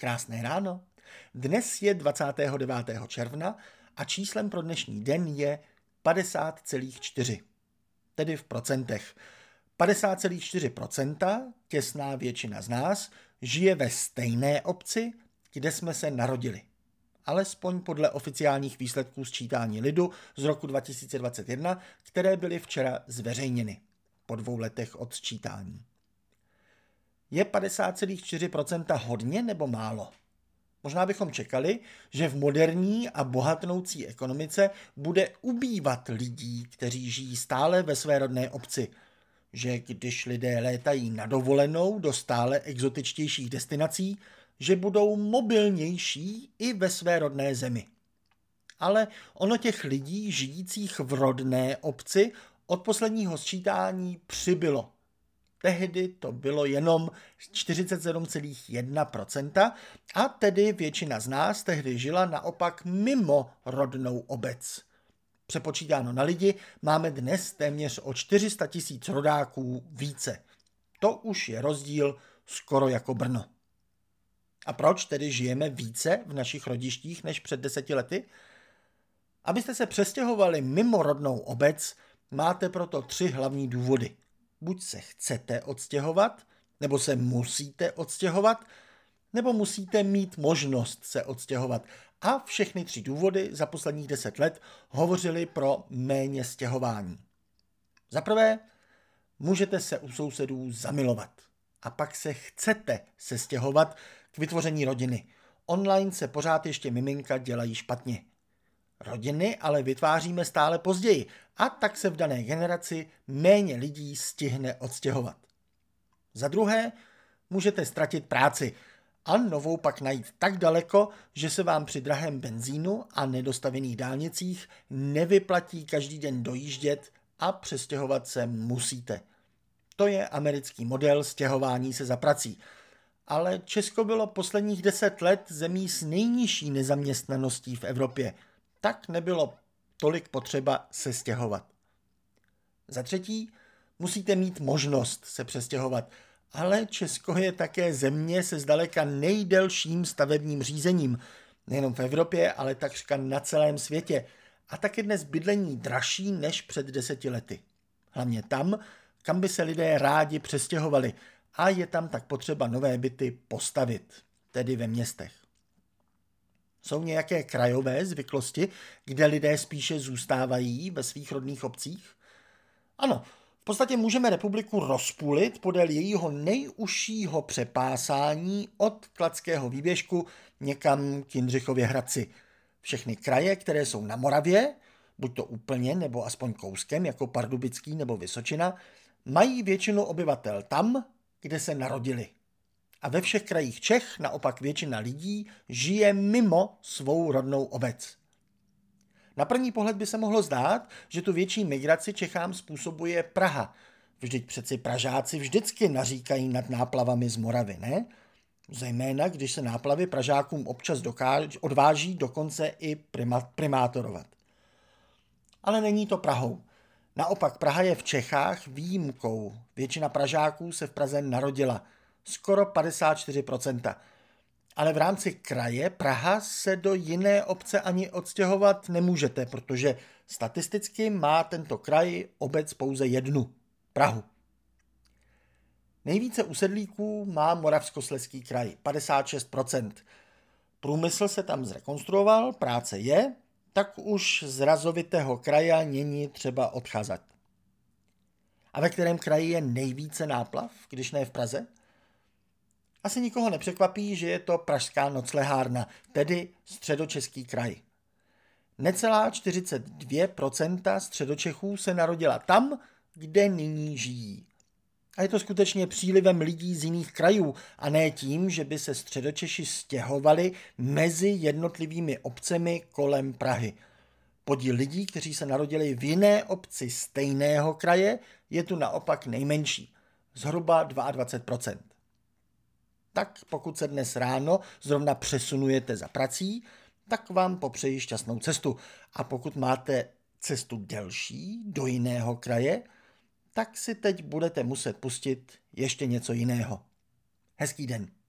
Krásné ráno. Dnes je 29. června a číslem pro dnešní den je 50,4, tedy v procentech. 50,4%, těsná většina z nás, žije ve stejné obci, kde jsme se narodili. Alespoň podle oficiálních výsledků sčítání lidu z roku 2021, které byly včera zveřejněny po dvou letech od sčítání. Je 50,4% hodně nebo málo? Možná bychom čekali, že v moderní a bohatnoucí ekonomice bude ubývat lidí, kteří žijí stále ve své rodné obci. Že když lidé létají na dovolenou do stále exotičtějších destinací, že budou mobilnější i ve své rodné zemi. Ale ono těch lidí žijících v rodné obci od posledního sčítání přibylo. Tehdy to bylo jenom 47,1% a tedy většina z nás tehdy žila naopak mimo rodnou obec. Přepočítáno na lidi máme dnes téměř o 400 tisíc rodáků více. To už je rozdíl skoro jako Brno. A proč tedy žijeme více v našich rodištích než před deseti lety? Abyste se přestěhovali mimo rodnou obec, máte proto tři hlavní důvody – buď se chcete odstěhovat, nebo se musíte odstěhovat, nebo musíte mít možnost se odstěhovat. A všechny tři důvody za posledních deset let hovořily pro méně stěhování. Za prvé, můžete se u sousedů zamilovat. A pak se chcete se stěhovat k vytvoření rodiny. Online se pořád ještě miminka dělají špatně. Rodiny ale vytváříme stále později a tak se v dané generaci méně lidí stihne odstěhovat. Za druhé, můžete ztratit práci a novou pak najít tak daleko, že se vám při drahém benzínu a nedostavených dálnicích nevyplatí každý den dojíždět a přestěhovat se musíte. To je americký model stěhování se za prací. Ale Česko bylo posledních deset let zemí s nejnižší nezaměstnaností v Evropě – tak nebylo tolik potřeba se stěhovat. Za třetí, musíte mít možnost se přestěhovat, ale Česko je také země se zdaleka nejdelším stavebním řízením, nejenom v Evropě, ale takřka na celém světě. A tak je dnes bydlení dražší než před deseti lety. Hlavně tam, kam by se lidé rádi přestěhovali a je tam tak potřeba nové byty postavit, tedy ve městech. Jsou nějaké krajové zvyklosti, kde lidé spíše zůstávají ve svých rodných obcích? Ano, v podstatě můžeme republiku rozpůlit podél jejího nejužšího přepásání od Kladského výběžku někam k Jindřichově Hradci. Všechny kraje, které jsou na Moravě, buď to úplně nebo aspoň kouskem, jako Pardubický nebo Vysočina, mají většinu obyvatel tam, kde se narodili. A ve všech krajích Čech naopak většina lidí žije mimo svou rodnou obec. Na první pohled by se mohlo zdát, že tu větší migraci Čechám způsobuje Praha. Vždyť přeci Pražáci vždycky naříkají nad náplavami z Moravy, ne? Zejména, když se náplavy Pražákům občas dokáž, odváží dokonce i primátorovat. Ale není to Prahou. Naopak Praha je v Čechách výjimkou. Většina Pražáků se v Praze narodila – skoro 54%. Ale v rámci kraje Praha se do jiné obce ani odstěhovat nemůžete, protože statisticky má tento kraj obec pouze jednu, Prahu. Nejvíce usedlíků má Moravskosleský kraj, 56%. Průmysl se tam zrekonstruoval, práce je, tak už z razovitého kraje není třeba odcházet. A ve kterém kraji je nejvíce náplav, když ne v Praze? Asi nikoho nepřekvapí, že je to pražská noclehárna, tedy středočeský kraj. Necelá 42% středočechů se narodila tam, kde nyní žijí. A je to skutečně přílivem lidí z jiných krajů a ne tím, že by se středočeši stěhovali mezi jednotlivými obcemi kolem Prahy. Podíl lidí, kteří se narodili v jiné obci stejného kraje, je tu naopak nejmenší, zhruba 22% tak pokud se dnes ráno zrovna přesunujete za prací, tak vám popřeji šťastnou cestu. A pokud máte cestu delší do jiného kraje, tak si teď budete muset pustit ještě něco jiného. Hezký den.